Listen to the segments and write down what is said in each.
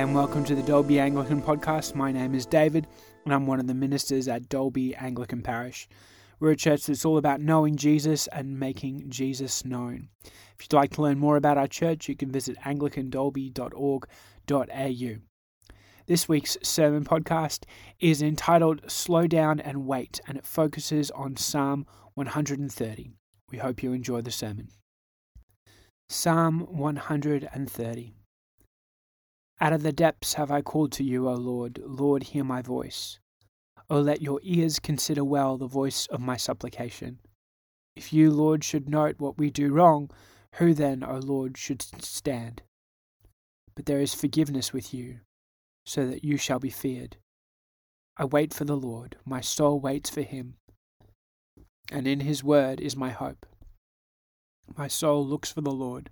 And welcome to the Dalby Anglican Podcast. My name is David and I'm one of the ministers at Dalby Anglican Parish. We're a church that's all about knowing Jesus and making Jesus known. If you'd like to learn more about our church, you can visit anglicandalby.org.au. This week's sermon podcast is entitled Slow Down and Wait, and it focuses on Psalm 130. We hope you enjoy the sermon. Psalm 130. Out of the depths have I called to you, O Lord. Lord, hear my voice. O let your ears consider well the voice of my supplication. If you, Lord, should note what we do wrong, who then, O Lord, should stand? But there is forgiveness with you, so that you shall be feared. I wait for the Lord, my soul waits for him, and in his word is my hope. My soul looks for the Lord,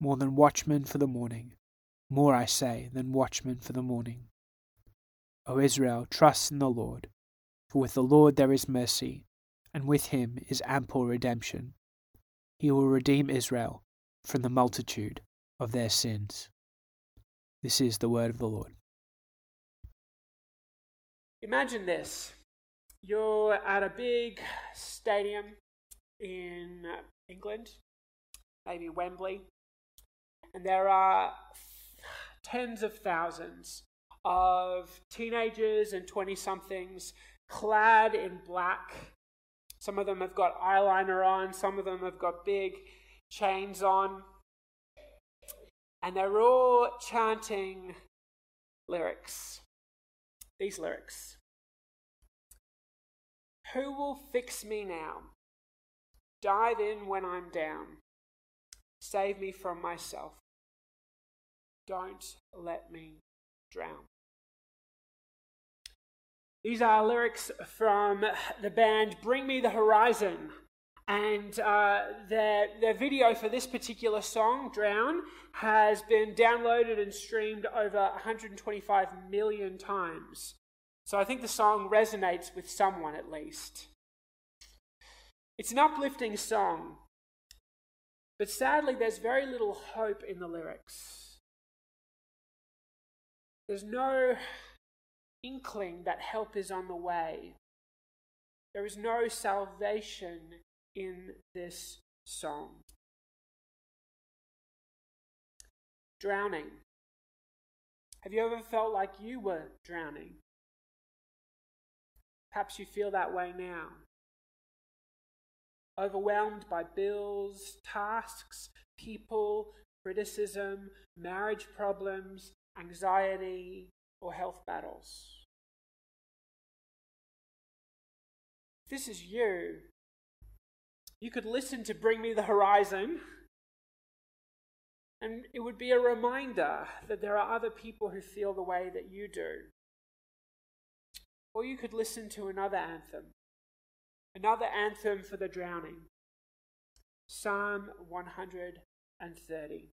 more than watchmen for the morning more, I say, than watchmen for the morning. O Israel, trust in the Lord, for with the Lord there is mercy, and with him is ample redemption. He will redeem Israel from the multitude of their sins. This is the word of the Lord. Imagine this you're at a big stadium in England, maybe Wembley, and there are tens of thousands of teenagers and 20 somethings clad in black. Some of them have got eyeliner on, some of them have got big chains on. And they're all chanting lyrics. These lyrics Who will fix me now? Dive in when I'm down. Save me from myself. Don't let me drown. These are lyrics from the band Bring Me the Horizon. And uh, their, their video for this particular song, Drown, has been downloaded and streamed over 125 million times. So I think the song resonates with someone at least. It's an uplifting song, but sadly, there's very little hope in the lyrics. There's no inkling that help is on the way. There is no salvation in this song. Drowning. Have you ever felt like you were drowning? Perhaps you feel that way now. Overwhelmed by bills, tasks, people, criticism, marriage problems, anxiety, or health battles. If this is you, you could listen to Bring Me the Horizon, and it would be a reminder that there are other people who feel the way that you do. Or you could listen to another anthem, another anthem for the drowning Psalm 130.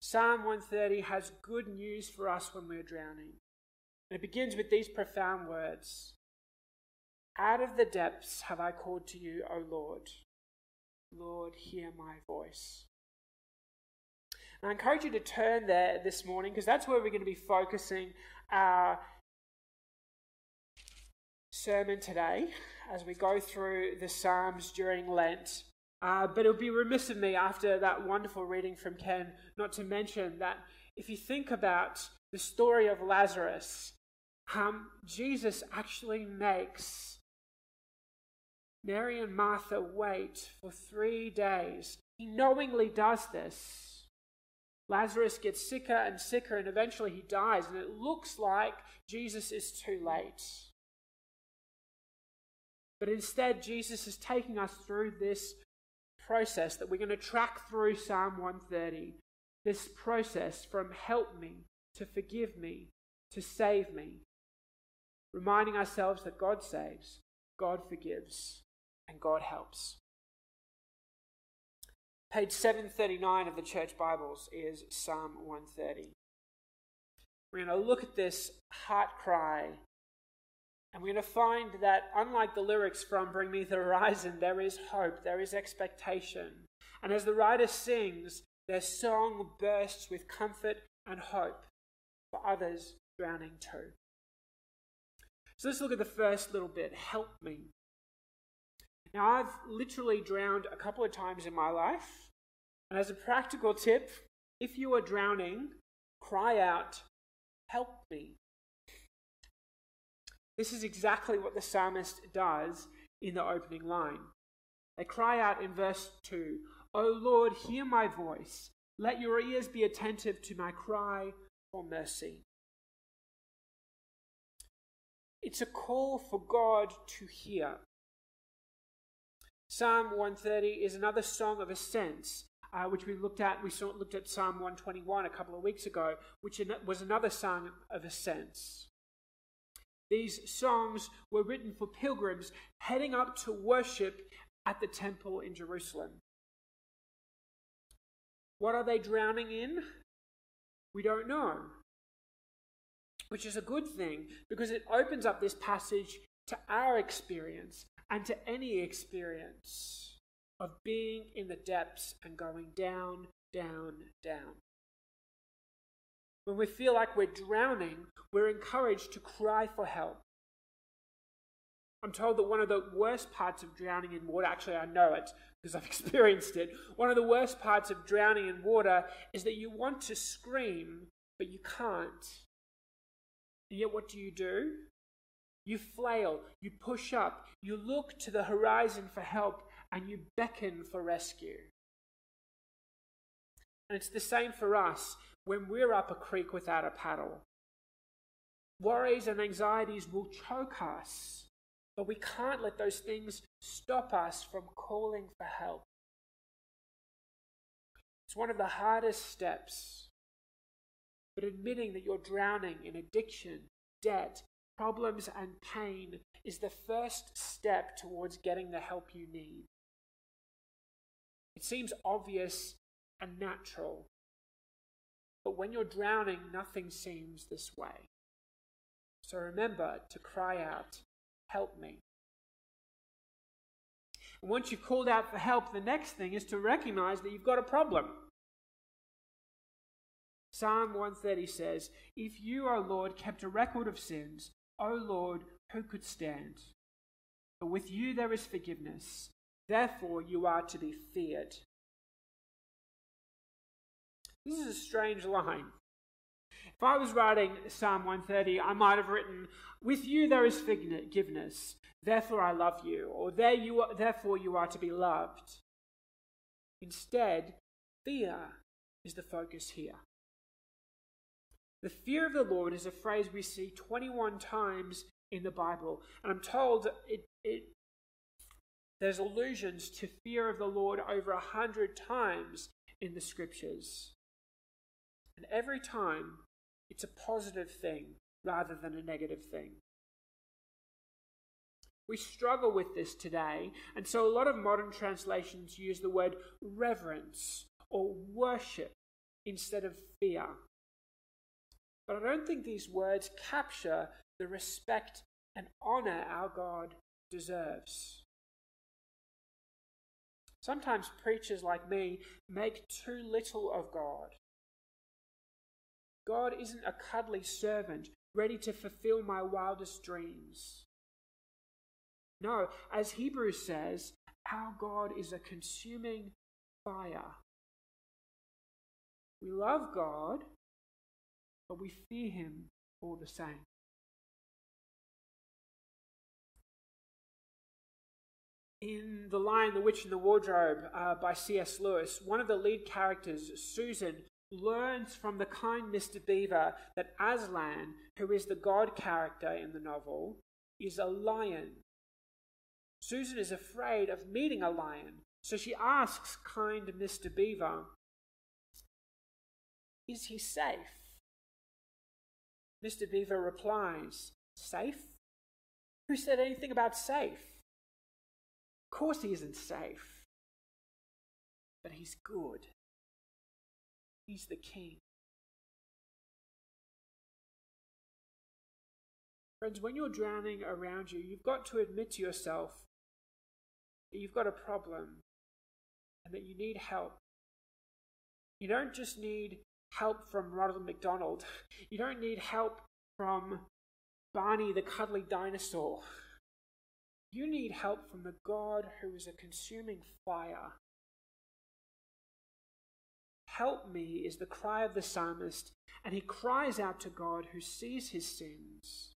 Psalm 130 has good news for us when we're drowning. And it begins with these profound words Out of the depths have I called to you, O Lord. Lord, hear my voice. And I encourage you to turn there this morning because that's where we're going to be focusing our sermon today as we go through the Psalms during Lent. Uh, but it would be remiss of me after that wonderful reading from Ken not to mention that if you think about the story of Lazarus, um, Jesus actually makes Mary and Martha wait for three days. He knowingly does this. Lazarus gets sicker and sicker, and eventually he dies, and it looks like Jesus is too late. But instead, Jesus is taking us through this process that we're going to track through Psalm 130. This process from help me to forgive me to save me. Reminding ourselves that God saves, God forgives, and God helps. Page 739 of the Church Bibles is Psalm 130. We're going to look at this heart cry and we're going to find that, unlike the lyrics from Bring Me the Horizon, there is hope, there is expectation. And as the writer sings, their song bursts with comfort and hope for others drowning too. So let's look at the first little bit help me. Now, I've literally drowned a couple of times in my life. And as a practical tip, if you are drowning, cry out, Help me. This is exactly what the psalmist does in the opening line. They cry out in verse 2 O Lord, hear my voice. Let your ears be attentive to my cry for mercy. It's a call for God to hear. Psalm 130 is another song of ascents, uh, which we looked at. We saw, looked at Psalm 121 a couple of weeks ago, which was another song of ascents. These songs were written for pilgrims heading up to worship at the temple in Jerusalem. What are they drowning in? We don't know. Which is a good thing because it opens up this passage to our experience and to any experience of being in the depths and going down, down, down. When we feel like we're drowning, we're encouraged to cry for help. I'm told that one of the worst parts of drowning in water, actually, I know it because I've experienced it. One of the worst parts of drowning in water is that you want to scream, but you can't. And yet, what do you do? You flail, you push up, you look to the horizon for help, and you beckon for rescue. And it's the same for us when we're up a creek without a paddle. Worries and anxieties will choke us, but we can't let those things stop us from calling for help. It's one of the hardest steps. But admitting that you're drowning in addiction, debt, problems, and pain is the first step towards getting the help you need. It seems obvious and natural, but when you're drowning, nothing seems this way. So remember to cry out, Help me. And once you've called out for help, the next thing is to recognize that you've got a problem. Psalm 130 says, If you, O Lord, kept a record of sins, O Lord, who could stand? But with you there is forgiveness. Therefore you are to be feared. This is a strange line. If I was writing Psalm 130, I might have written, With you there is forgiveness, therefore I love you, or there you are, therefore you are to be loved. Instead, fear is the focus here. The fear of the Lord is a phrase we see 21 times in the Bible. And I'm told it, it, there's allusions to fear of the Lord over a hundred times in the scriptures. And every time, it's a positive thing rather than a negative thing. We struggle with this today, and so a lot of modern translations use the word reverence or worship instead of fear. But I don't think these words capture the respect and honor our God deserves. Sometimes preachers like me make too little of God. God isn't a cuddly servant ready to fulfill my wildest dreams. No, as Hebrews says, our God is a consuming fire. We love God but we fear him all the same. In The Lion, the Witch, and the Wardrobe uh, by C.S. Lewis, one of the lead characters, Susan, learns from the kind Mr. Beaver that Aslan, who is the god character in the novel, is a lion. Susan is afraid of meeting a lion, so she asks kind Mr. Beaver, Is he safe? Mr. Beaver replies, Safe? Who said anything about safe? Of course he isn't safe. But he's good. He's the king. Friends, when you're drowning around you, you've got to admit to yourself that you've got a problem and that you need help. You don't just need help from Ronald McDonald. You don't need help from Barney the cuddly dinosaur. You need help from the God who is a consuming fire. Help me is the cry of the psalmist, and he cries out to God who sees his sins.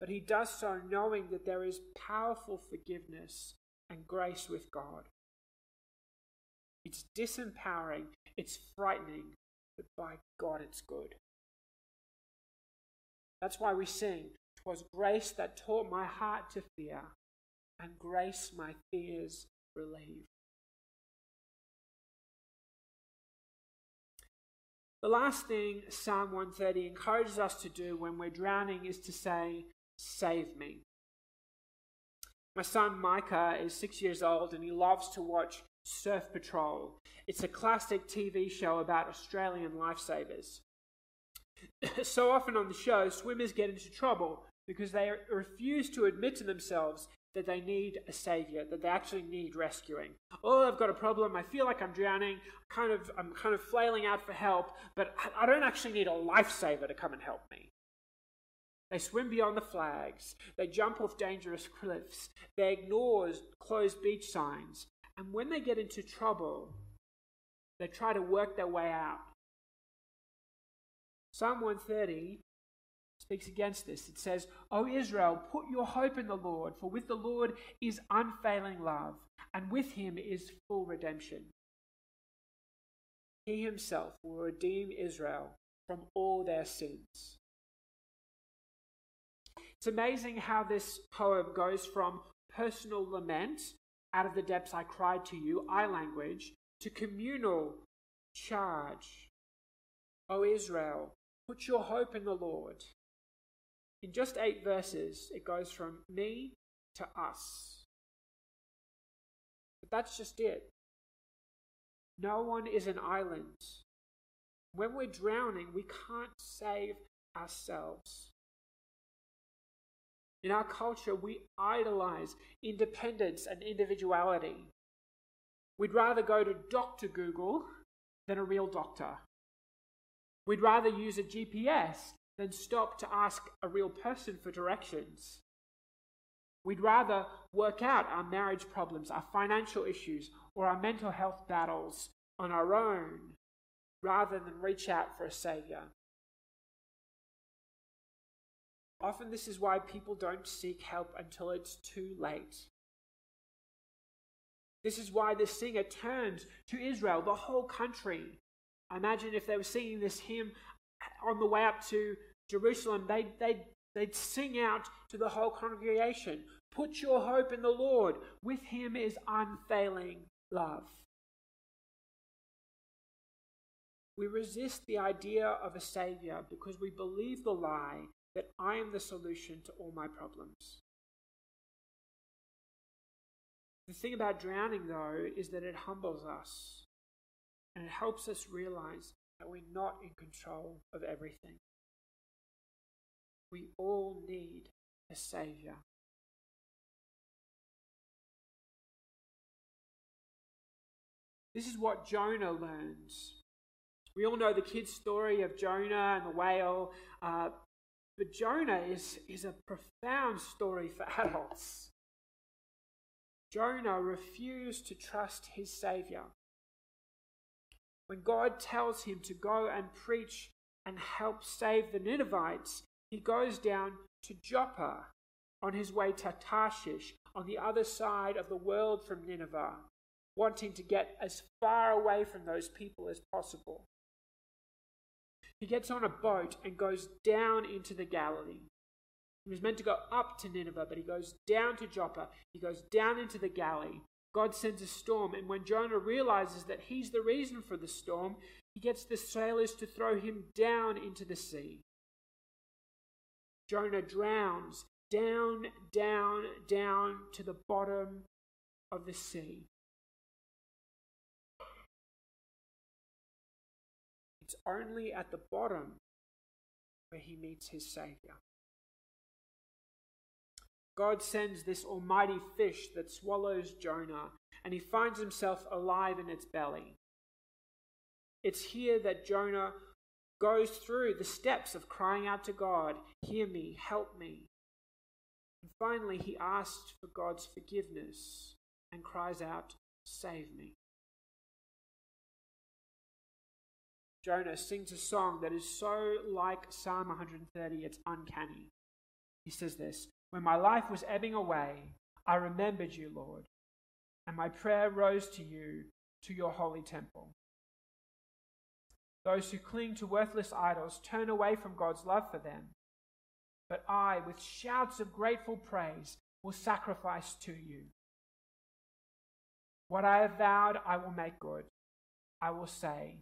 But he does so knowing that there is powerful forgiveness and grace with God. It's disempowering, it's frightening, but by God it's good. That's why we sing, "'Twas grace that taught my heart to fear, and grace my fears relieve. The last thing Psalm 130 encourages us to do when we're drowning is to say, Save me. My son Micah is six years old and he loves to watch Surf Patrol. It's a classic TV show about Australian lifesavers. so often on the show, swimmers get into trouble because they refuse to admit to themselves that they need a savior, that they actually need rescuing. Oh, I've got a problem. I feel like I'm drowning. Kind of, I'm kind of flailing out for help, but I don't actually need a lifesaver to come and help me. They swim beyond the flags. They jump off dangerous cliffs. They ignore closed beach signs. And when they get into trouble, they try to work their way out. Psalm 130 speaks against this. It says, O Israel, put your hope in the Lord, for with the Lord is unfailing love, and with him is full redemption. He himself will redeem Israel from all their sins. It's amazing how this poem goes from personal lament, out of the depths I cried to you, I language, to communal charge. O Israel, put your hope in the Lord. In just eight verses, it goes from me to us. But that's just it. No one is an island. When we're drowning, we can't save ourselves. In our culture, we idolize independence and individuality. We'd rather go to Dr. Google than a real doctor. We'd rather use a GPS than stop to ask a real person for directions. We'd rather work out our marriage problems, our financial issues, or our mental health battles on our own rather than reach out for a Saviour. Often, this is why people don't seek help until it's too late. This is why the singer turns to Israel, the whole country. Imagine if they were singing this hymn on the way up to Jerusalem, they'd, they'd, they'd sing out to the whole congregation Put your hope in the Lord. With him is unfailing love. We resist the idea of a Saviour because we believe the lie that I am the solution to all my problems. The thing about drowning, though, is that it humbles us and it helps us realize that we're not in control of everything. We all need a Saviour. This is what Jonah learns. We all know the kid's story of Jonah and the whale, uh, but Jonah is, is a profound story for adults. Jonah refused to trust his Saviour. When God tells him to go and preach and help save the Ninevites, he goes down to Joppa on his way to Tarshish on the other side of the world from Nineveh, wanting to get as far away from those people as possible. He gets on a boat and goes down into the galley. He was meant to go up to Nineveh, but he goes down to Joppa. He goes down into the galley. God sends a storm, and when Jonah realizes that he's the reason for the storm, he gets the sailors to throw him down into the sea. Jonah drowns down, down, down to the bottom of the sea. It's only at the bottom where he meets his Savior. God sends this almighty fish that swallows Jonah, and he finds himself alive in its belly. It's here that Jonah goes through the steps of crying out to God, Hear me, help me. And finally, he asks for God's forgiveness and cries out, Save me. Jonah sings a song that is so like Psalm 130, it's uncanny. He says this When my life was ebbing away, I remembered you, Lord, and my prayer rose to you, to your holy temple. Those who cling to worthless idols turn away from God's love for them. But I, with shouts of grateful praise, will sacrifice to you. What I have vowed, I will make good. I will say,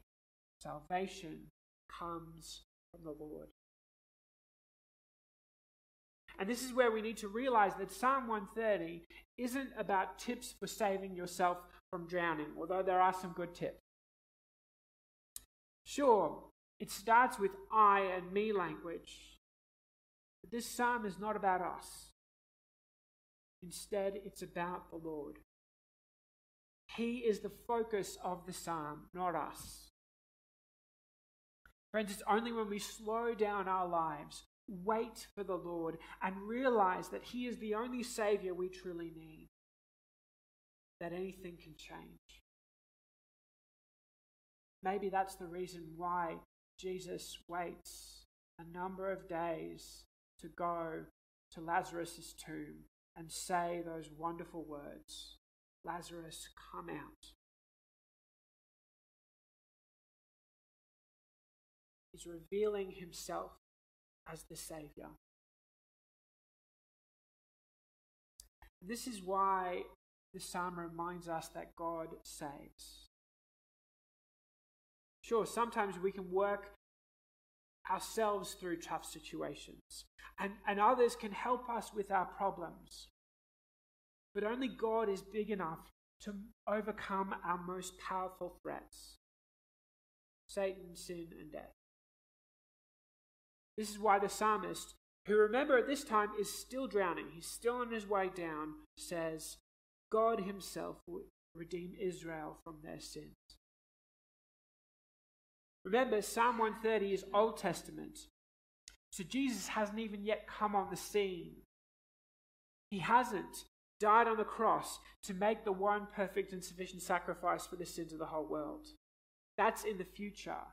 Salvation comes from the Lord. And this is where we need to realize that Psalm 130 isn't about tips for saving yourself from drowning, although there are some good tips. Sure, it starts with I and me language, but this psalm is not about us. Instead, it's about the Lord. He is the focus of the psalm, not us. Friends, it's only when we slow down our lives, wait for the Lord, and realize that He is the only Savior we truly need that anything can change. Maybe that's the reason why Jesus waits a number of days to go to Lazarus' tomb and say those wonderful words Lazarus, come out. He's revealing himself as the Savior. This is why the psalm reminds us that God saves. Sure, sometimes we can work ourselves through tough situations, and, and others can help us with our problems. But only God is big enough to overcome our most powerful threats Satan, sin, and death. This is why the psalmist, who remember at this time is still drowning, he's still on his way down, says, God himself will redeem Israel from their sins. Remember, Psalm 130 is Old Testament. So Jesus hasn't even yet come on the scene. He hasn't died on the cross to make the one perfect and sufficient sacrifice for the sins of the whole world. That's in the future.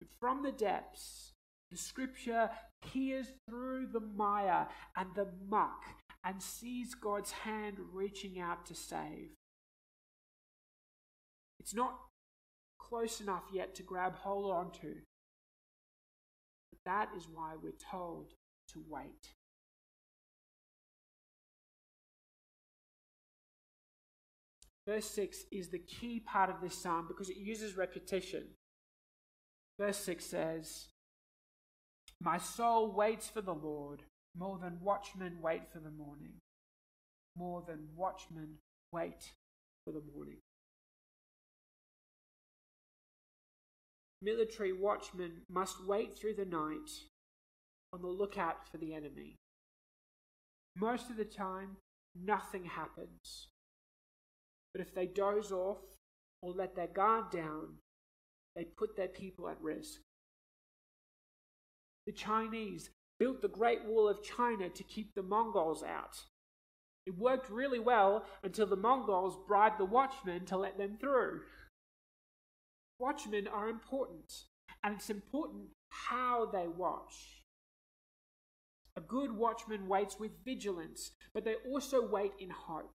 But from the depths, the scripture peers through the mire and the muck and sees God's hand reaching out to save. It's not close enough yet to grab hold onto. But that is why we're told to wait. Verse 6 is the key part of this psalm because it uses repetition. Verse 6 says, my soul waits for the Lord more than watchmen wait for the morning. More than watchmen wait for the morning. Military watchmen must wait through the night on the lookout for the enemy. Most of the time, nothing happens. But if they doze off or let their guard down, they put their people at risk. The Chinese built the Great Wall of China to keep the Mongols out. It worked really well until the Mongols bribed the watchmen to let them through. Watchmen are important, and it's important how they watch. A good watchman waits with vigilance, but they also wait in hope.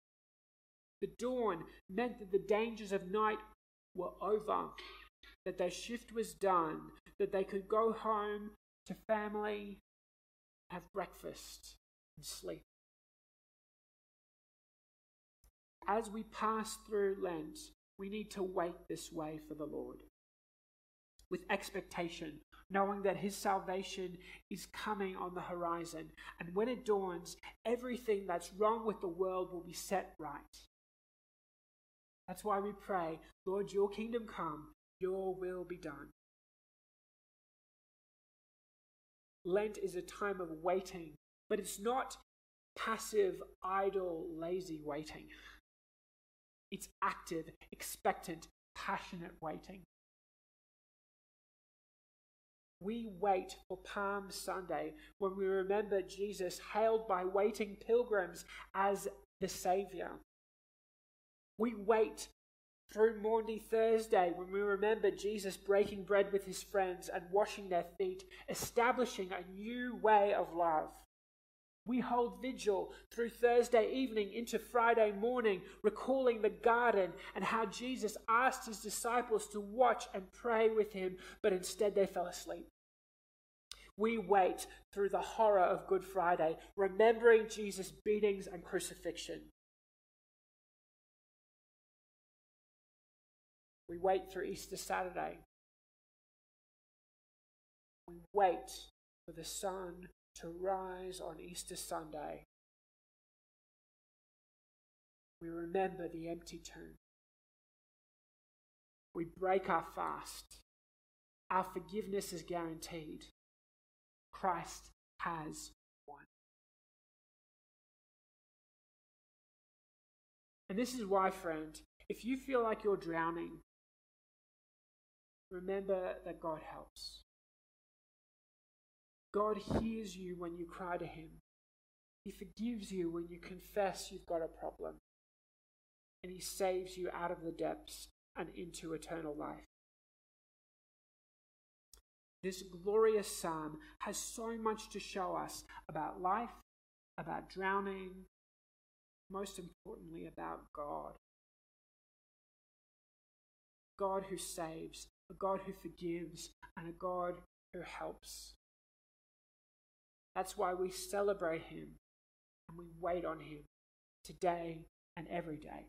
The dawn meant that the dangers of night were over, that their shift was done, that they could go home to family, have breakfast, and sleep. As we pass through Lent, we need to wait this way for the Lord with expectation, knowing that His salvation is coming on the horizon. And when it dawns, everything that's wrong with the world will be set right. That's why we pray, Lord, your kingdom come, your will be done. Lent is a time of waiting, but it's not passive, idle, lazy waiting. It's active, expectant, passionate waiting. We wait for Palm Sunday when we remember Jesus hailed by waiting pilgrims as the Saviour. We wait through Maundy Thursday when we remember Jesus breaking bread with his friends and washing their feet, establishing a new way of love. We hold vigil through Thursday evening into Friday morning, recalling the garden and how Jesus asked his disciples to watch and pray with him, but instead they fell asleep. We wait through the horror of Good Friday, remembering Jesus' beatings and crucifixion. We wait through Easter Saturday. We wait for the sun to rise on Easter Sunday. We remember the empty tomb. We break our fast. Our forgiveness is guaranteed. Christ has won. And this is why, friend, if you feel like you're drowning, remember that God helps. God hears you when you cry to Him. He forgives you when you confess you've got a problem. And He saves you out of the depths and into eternal life. This glorious psalm has so much to show us about life, about drowning, most importantly, about God. God who saves, a God who forgives, and a God who helps. That's why we celebrate Him and we wait on Him today and every day.